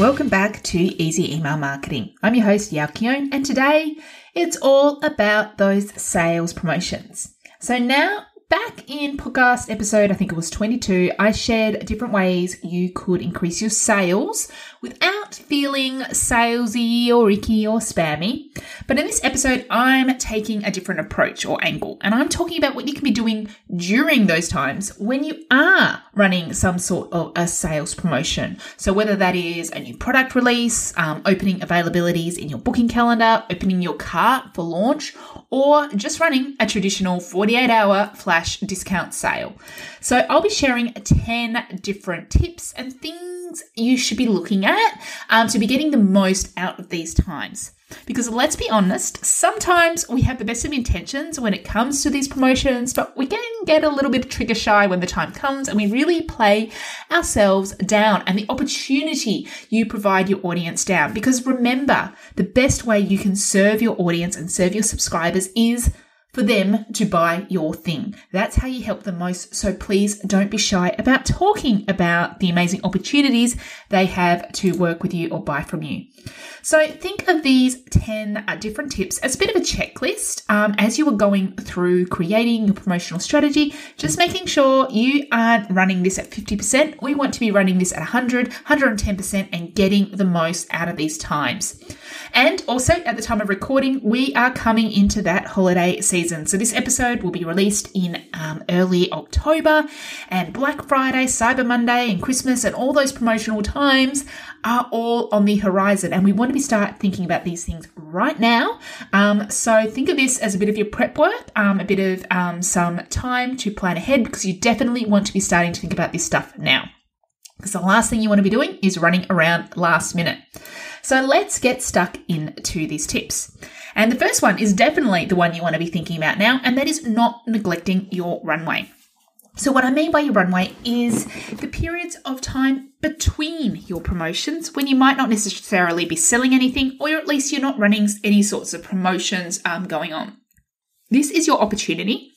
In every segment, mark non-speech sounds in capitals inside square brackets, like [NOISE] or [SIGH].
Welcome back to Easy Email Marketing. I'm your host, Yael Keon, and today it's all about those sales promotions. So now back in podcast episode, I think it was 22, I shared different ways you could increase your sales without feeling salesy or icky or spammy. But in this episode, I'm taking a different approach or angle, and I'm talking about what you can be doing during those times when you are running some sort of a sales promotion. So whether that is a new product release, um, opening availabilities in your booking calendar, opening your cart for launch, or just running a traditional 48 hour flash discount sale. So I'll be sharing 10 different tips and things you should be looking at um, to be getting the most out of these times. Because let's be honest, sometimes we have the best of intentions when it comes to these promotions, but we can get a little bit trigger shy when the time comes and we really play ourselves down and the opportunity you provide your audience down. Because remember, the best way you can serve your audience and serve your subscribers is for them to buy your thing. That's how you help them most. So please don't be shy about talking about the amazing opportunities they have to work with you or buy from you. So think of these 10 uh, different tips as a bit of a checklist um, as you are going through creating your promotional strategy, just making sure you aren't running this at 50%. We want to be running this at 100, 110% and getting the most out of these times. And also at the time of recording, we are coming into that holiday season. So this episode will be released in um, early October and Black Friday, Cyber Monday and Christmas and all those promotional times are all on the horizon. And we want to be start thinking about these things right now. Um, so think of this as a bit of your prep work, um, a bit of um, some time to plan ahead because you definitely want to be starting to think about this stuff now. Because the last thing you want to be doing is running around last minute. So let's get stuck into these tips. And the first one is definitely the one you want to be thinking about now, and that is not neglecting your runway. So, what I mean by your runway is the periods of time between your promotions when you might not necessarily be selling anything, or at least you're not running any sorts of promotions um, going on. This is your opportunity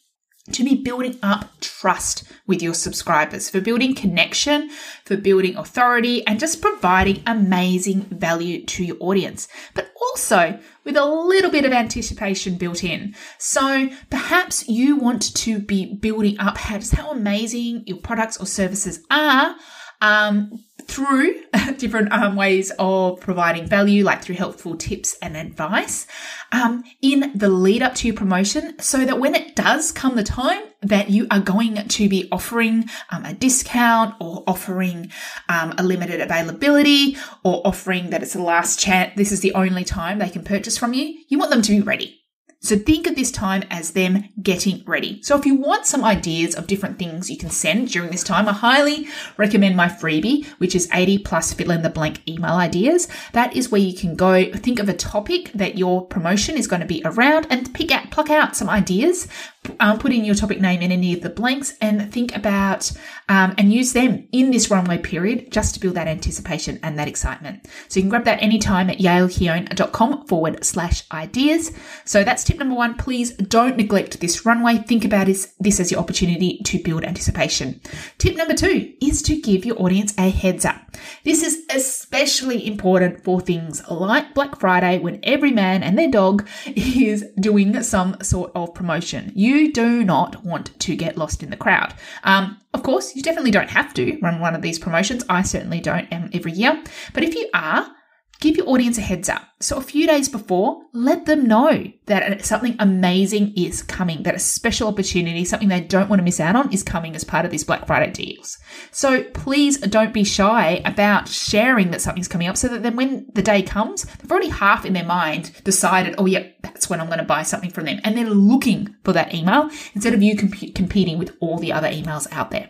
to be building up trust with your subscribers, for building connection, for building authority, and just providing amazing value to your audience, but also with a little bit of anticipation built in. So perhaps you want to be building up how, just how amazing your products or services are um, through [LAUGHS] different um, ways of providing value, like through helpful tips and advice um, in the lead up to your promotion, so that when it does come the time that you are going to be offering um, a discount or offering um, a limited availability or offering that it's the last chance, this is the only time they can purchase from you, you want them to be ready. So think of this time as them getting ready. So if you want some ideas of different things you can send during this time, I highly recommend my freebie, which is 80 plus fill in the blank email ideas. That is where you can go think of a topic that your promotion is going to be around and pick out, pluck out some ideas um, put in your topic name in any of the blanks and think about um, and use them in this runway period just to build that anticipation and that excitement. So you can grab that anytime at yaelkeon.com forward slash ideas. So that's tip number one. Please don't neglect this runway. Think about this, this as your opportunity to build anticipation. Tip number two is to give your audience a heads up. This is especially important for things like Black Friday when every man and their dog [LAUGHS] is doing some sort of promotion. You you do not want to get lost in the crowd. Um, of course, you definitely don't have to run one of these promotions. I certainly don't um, every year. But if you are, give your audience a heads up. So a few days before, let them know that something amazing is coming, that a special opportunity, something they don't want to miss out on is coming as part of these Black Friday deals. So please don't be shy about sharing that something's coming up so that then when the day comes, they've already half in their mind decided, oh yeah, that's when I'm going to buy something from them. And they're looking for that email instead of you comp- competing with all the other emails out there.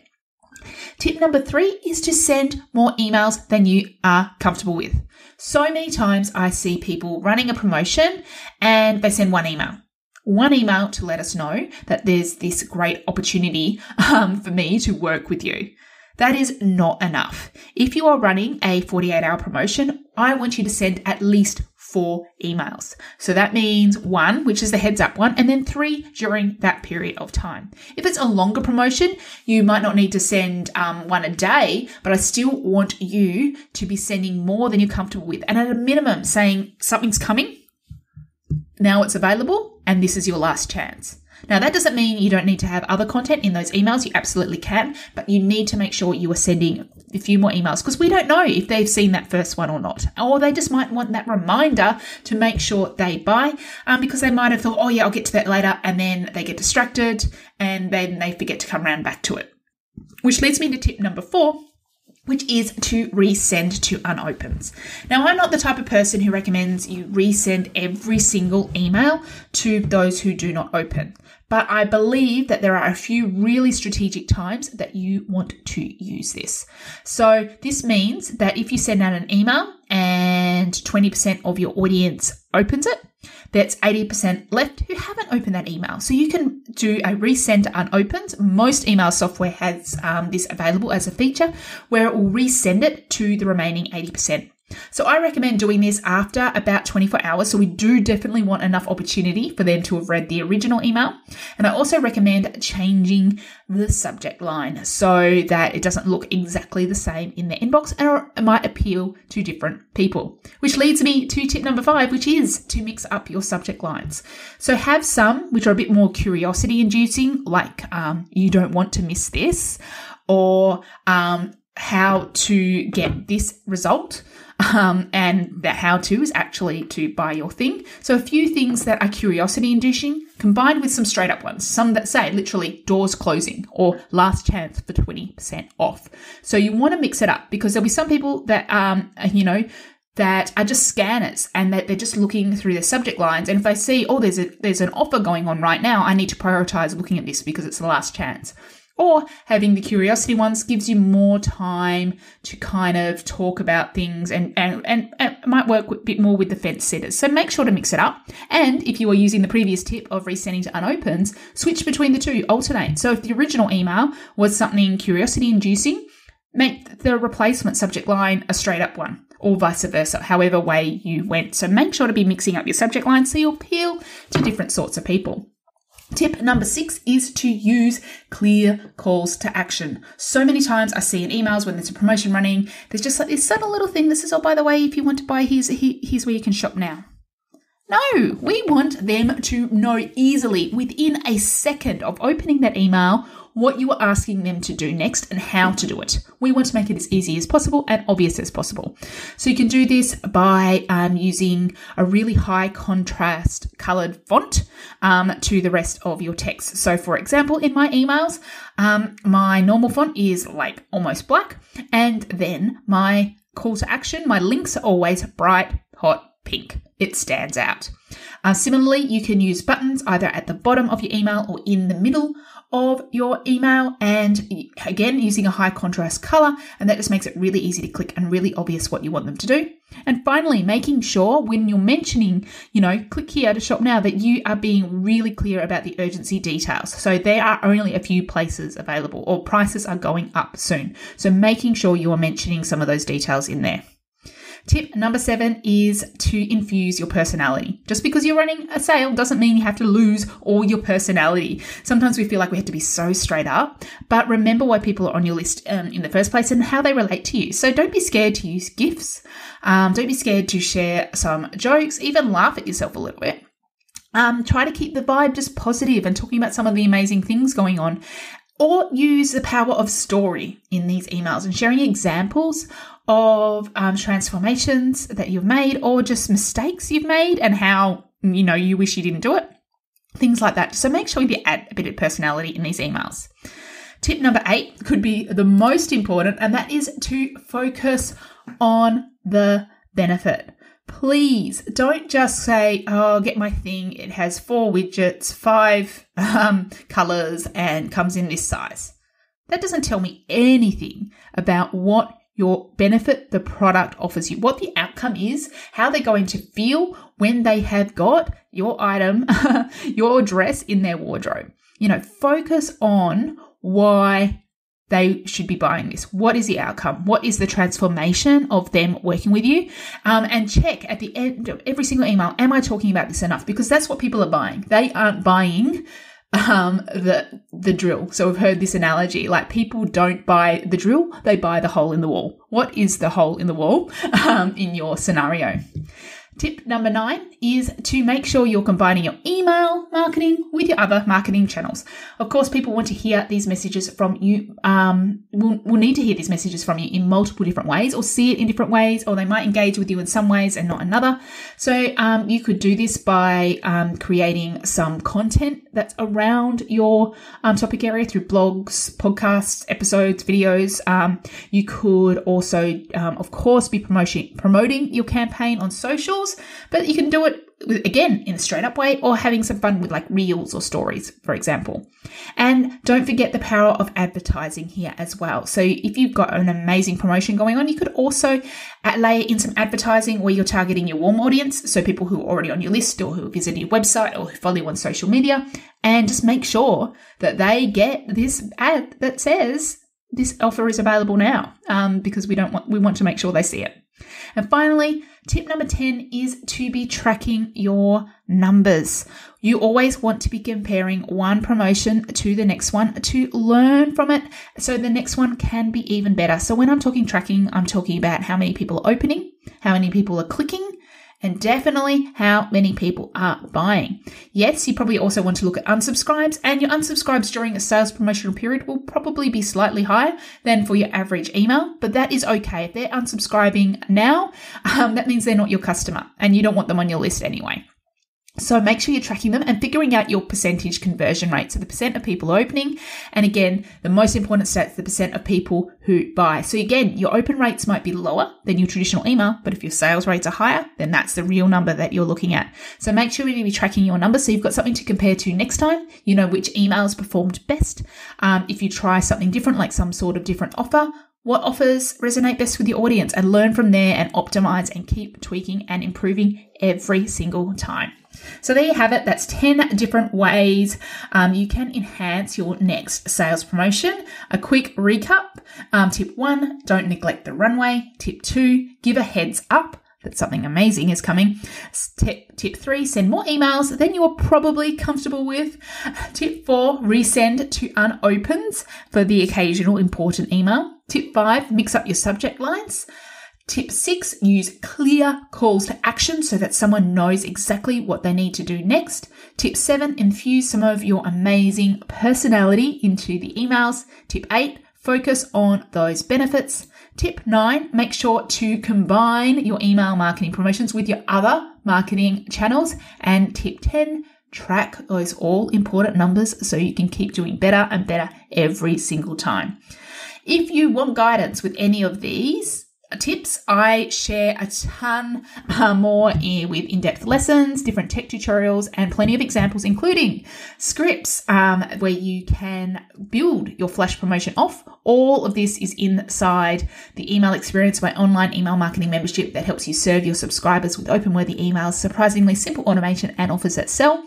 Tip number three is to send more emails than you are comfortable with. So many times I see people running a promotion and they send one email. One email to let us know that there's this great opportunity um, for me to work with you. That is not enough. If you are running a 48 hour promotion, I want you to send at least four emails. So that means one, which is the heads up one, and then three during that period of time. If it's a longer promotion, you might not need to send um, one a day, but I still want you to be sending more than you're comfortable with. And at a minimum, saying something's coming, now it's available, and this is your last chance. Now, that doesn't mean you don't need to have other content in those emails. You absolutely can, but you need to make sure you are sending a few more emails because we don't know if they've seen that first one or not. Or they just might want that reminder to make sure they buy um, because they might have thought, oh, yeah, I'll get to that later. And then they get distracted and then they forget to come around back to it. Which leads me to tip number four, which is to resend to unopens. Now, I'm not the type of person who recommends you resend every single email to those who do not open, but I believe that there are a few really strategic times that you want to use this. So, this means that if you send out an email and 20% of your audience opens it, that's 80% left who haven't opened that email. So you can do a resend unopened. Most email software has um, this available as a feature where it will resend it to the remaining 80%. So I recommend doing this after about 24 hours. So we do definitely want enough opportunity for them to have read the original email. And I also recommend changing the subject line so that it doesn't look exactly the same in the inbox and it might appeal to different people. Which leads me to tip number five, which is to mix up your subject lines. So have some which are a bit more curiosity inducing, like um, you don't want to miss this or um, how to get this result. Um, and the how to is actually to buy your thing. So a few things that are curiosity inducing combined with some straight up ones, some that say literally doors closing or last chance for 20% off. So you want to mix it up because there'll be some people that, um, you know, that are just scanners and that they're just looking through the subject lines. And if they see, oh, there's a, there's an offer going on right now, I need to prioritize looking at this because it's the last chance. Or having the curiosity ones gives you more time to kind of talk about things and, and, and, and might work a bit more with the fence setters. So make sure to mix it up. And if you are using the previous tip of resending to unopens, switch between the two, alternate. So if the original email was something curiosity inducing, make the replacement subject line a straight up one or vice versa, however way you went. So make sure to be mixing up your subject line so you appeal to different sorts of people. Tip number six is to use clear calls to action. So many times I see in emails when there's a promotion running, there's just like this subtle little thing that says, oh, by the way, if you want to buy, here's, here's where you can shop now. No, we want them to know easily within a second of opening that email what you are asking them to do next and how to do it. We want to make it as easy as possible and obvious as possible. So you can do this by um, using a really high contrast colored font um, to the rest of your text. So for example, in my emails, um, my normal font is like almost black and then my call to action, my links are always bright, hot, pink. It stands out. Uh, similarly, you can use buttons either at the bottom of your email or in the middle of your email. And again, using a high contrast color, and that just makes it really easy to click and really obvious what you want them to do. And finally, making sure when you're mentioning, you know, click here to shop now, that you are being really clear about the urgency details. So there are only a few places available, or prices are going up soon. So making sure you are mentioning some of those details in there. Tip number seven is to infuse your personality. Just because you're running a sale doesn't mean you have to lose all your personality. Sometimes we feel like we have to be so straight up, but remember why people are on your list um, in the first place and how they relate to you. So don't be scared to use gifts. Um, don't be scared to share some jokes, even laugh at yourself a little bit. Um, try to keep the vibe just positive and talking about some of the amazing things going on or use the power of story in these emails and sharing examples of um, transformations that you've made or just mistakes you've made and how you know you wish you didn't do it. Things like that. So make sure you add a bit of personality in these emails. Tip number eight could be the most important and that is to focus on the benefit please don't just say, oh, get my thing. It has four widgets, five um, colors, and comes in this size. That doesn't tell me anything about what your benefit the product offers you, what the outcome is, how they're going to feel when they have got your item, [LAUGHS] your dress in their wardrobe. You know, focus on why they should be buying this. What is the outcome? What is the transformation of them working with you? Um, and check at the end of every single email, am I talking about this enough? Because that's what people are buying. They aren't buying um, the the drill. So we've heard this analogy like people don't buy the drill, they buy the hole in the wall. What is the hole in the wall [LAUGHS] um, in your scenario? Tip number nine is to make sure you're combining your email marketing with your other marketing channels. Of course, people want to hear these messages from you, um, will, will need to hear these messages from you in multiple different ways or see it in different ways, or they might engage with you in some ways and not another. So um, you could do this by um, creating some content that's around your um, topic area through blogs, podcasts, episodes, videos. Um, you could also, um, of course, be promoting promoting your campaign on but you can do it again in a straight up way or having some fun with like reels or stories, for example. And don't forget the power of advertising here as well. So if you've got an amazing promotion going on, you could also layer in some advertising where you're targeting your warm audience. So people who are already on your list or who visit your website or who follow you on social media and just make sure that they get this ad that says this offer is available now um, because we don't want, we want to make sure they see it. And finally, tip number 10 is to be tracking your numbers. You always want to be comparing one promotion to the next one to learn from it so the next one can be even better. So when I'm talking tracking, I'm talking about how many people are opening, how many people are clicking, and definitely how many people are buying. Yes, you probably also want to look at unsubscribes, and your unsubscribes during a sales promotional period will probably be slightly higher than for your average email, but that is okay. If they're unsubscribing now, [LAUGHS] um, that means they're not your customer, and you don't want them on your list anyway. So make sure you're tracking them and figuring out your percentage conversion rate. So the percent of people opening. And again, the most important stats, the percent of people who buy. So again, your open rates might be lower than your traditional email, but if your sales rates are higher, then that's the real number that you're looking at. So make sure you be tracking your numbers so you've got something to compare to next time. You know which emails performed best. Um, if you try something different, like some sort of different offer, what offers resonate best with your audience and learn from there and optimize and keep tweaking and improving every single time. So there you have it. That's 10 different ways um, you can enhance your next sales promotion. A quick recap. Um, tip one, don't neglect the runway. Tip two, give a heads up that something amazing is coming. Tip, tip three, send more emails than you're probably comfortable with. Tip four, resend to unopens for the occasional important email. Tip five, mix up your subject lines. Tip six, use clear calls to action so that someone knows exactly what they need to do next. Tip seven, infuse some of your amazing personality into the emails. Tip eight, focus on those benefits. Tip nine, make sure to combine your email marketing promotions with your other marketing channels. And tip 10, track those all important numbers so you can keep doing better and better every single time. If you want guidance with any of these, tips. I share a ton uh, more in, with in depth lessons, different tech tutorials, and plenty of examples, including scripts um, where you can build your flash promotion off. All of this is inside the email experience, my online email marketing membership that helps you serve your subscribers with open worthy emails, surprisingly simple automation, and offers that sell.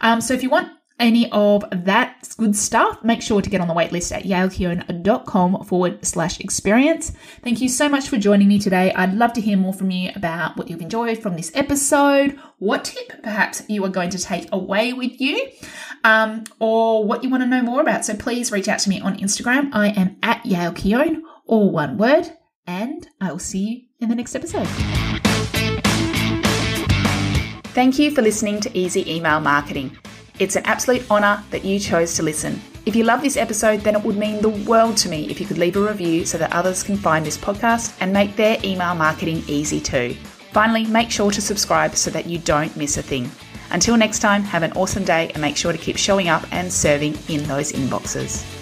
Um, so if you want any of that good stuff, make sure to get on the waitlist at yaelkeon.com forward slash experience. Thank you so much for joining me today. I'd love to hear more from you about what you've enjoyed from this episode, what tip perhaps you are going to take away with you, um, or what you want to know more about. So please reach out to me on Instagram. I am at yaelkeown, all one word, and I will see you in the next episode. Thank you for listening to Easy Email Marketing. It's an absolute honour that you chose to listen. If you love this episode, then it would mean the world to me if you could leave a review so that others can find this podcast and make their email marketing easy too. Finally, make sure to subscribe so that you don't miss a thing. Until next time, have an awesome day and make sure to keep showing up and serving in those inboxes.